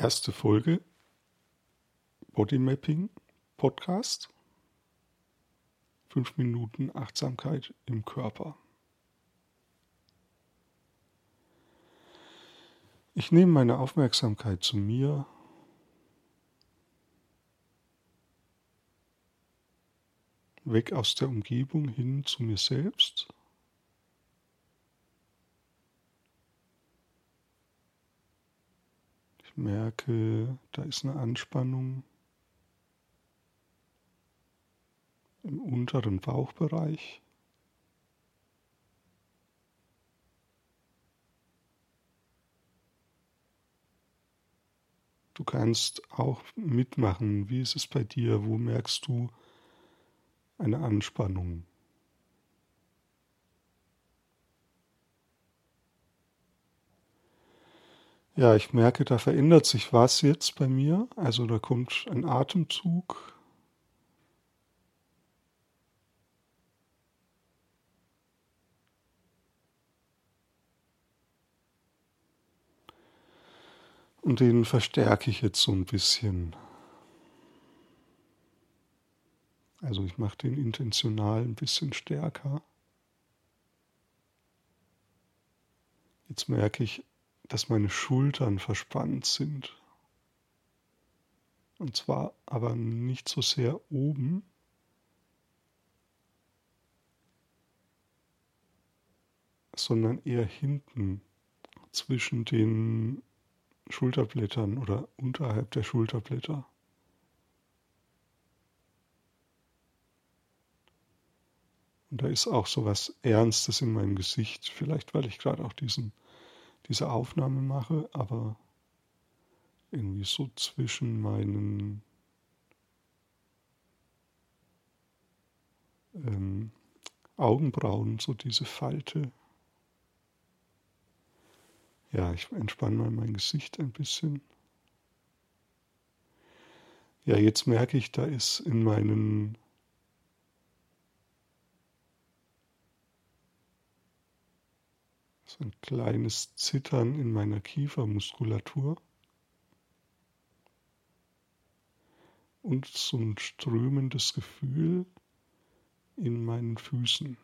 erste Folge Bodymapping Podcast. Fünf Minuten Achtsamkeit im Körper. Ich nehme meine Aufmerksamkeit zu mir. Weg aus der Umgebung hin zu mir selbst. Merke, da ist eine Anspannung im unteren Bauchbereich. Du kannst auch mitmachen. Wie ist es bei dir? Wo merkst du eine Anspannung? Ja, ich merke, da verändert sich was jetzt bei mir. Also da kommt ein Atemzug. Und den verstärke ich jetzt so ein bisschen. Also ich mache den intentional ein bisschen stärker. Jetzt merke ich, dass meine Schultern verspannt sind. Und zwar aber nicht so sehr oben, sondern eher hinten zwischen den Schulterblättern oder unterhalb der Schulterblätter. Und da ist auch so was Ernstes in meinem Gesicht, vielleicht weil ich gerade auch diesen diese Aufnahme mache, aber irgendwie so zwischen meinen ähm, Augenbrauen, so diese Falte. Ja, ich entspanne mal mein Gesicht ein bisschen. Ja, jetzt merke ich, da ist in meinen ein kleines Zittern in meiner Kiefermuskulatur und so ein strömendes Gefühl in meinen Füßen.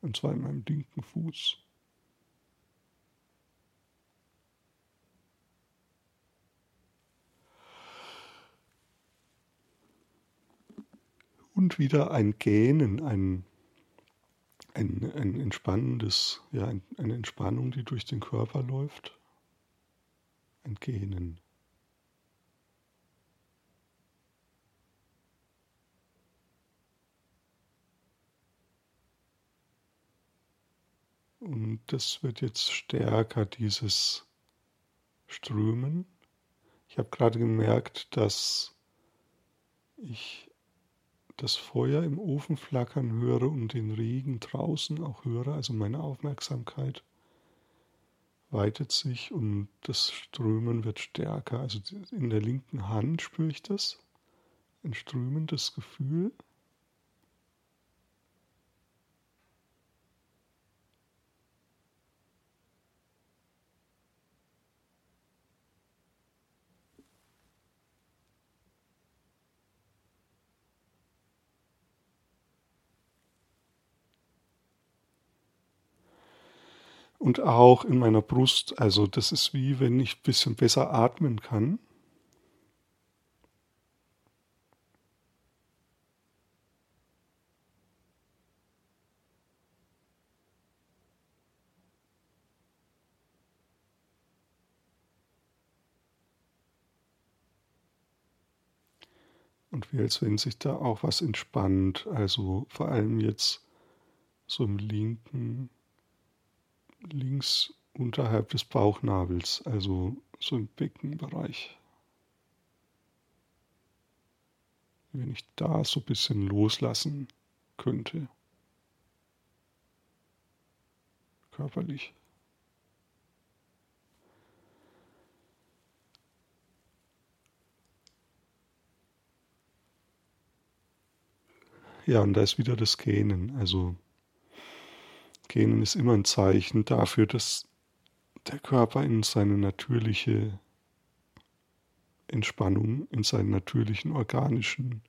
Und zwar in meinem linken Fuß. Und wieder ein Gähnen, ein ein, ein entspannendes, ja, ein, eine Entspannung, die durch den Körper läuft. Ein Gähnen. Und das wird jetzt stärker, dieses Strömen. Ich habe gerade gemerkt, dass ich das Feuer im Ofen flackern höre und den Regen draußen auch höre, also meine Aufmerksamkeit weitet sich und das Strömen wird stärker. Also in der linken Hand spüre ich das, ein strömendes Gefühl. Und auch in meiner Brust. Also das ist wie wenn ich ein bisschen besser atmen kann. Und wie als wenn sich da auch was entspannt. Also vor allem jetzt so im linken links unterhalb des Bauchnabels, also so im Beckenbereich. Wenn ich da so ein bisschen loslassen könnte. Körperlich. Ja, und da ist wieder das Gähnen. Also Gähnen ist immer ein Zeichen dafür, dass der Körper in seine natürliche Entspannung, in seinen natürlichen organischen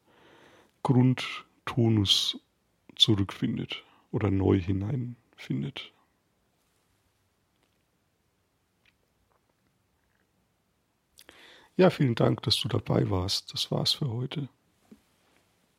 Grundtonus zurückfindet oder neu hineinfindet. Ja, vielen Dank, dass du dabei warst. Das war's für heute.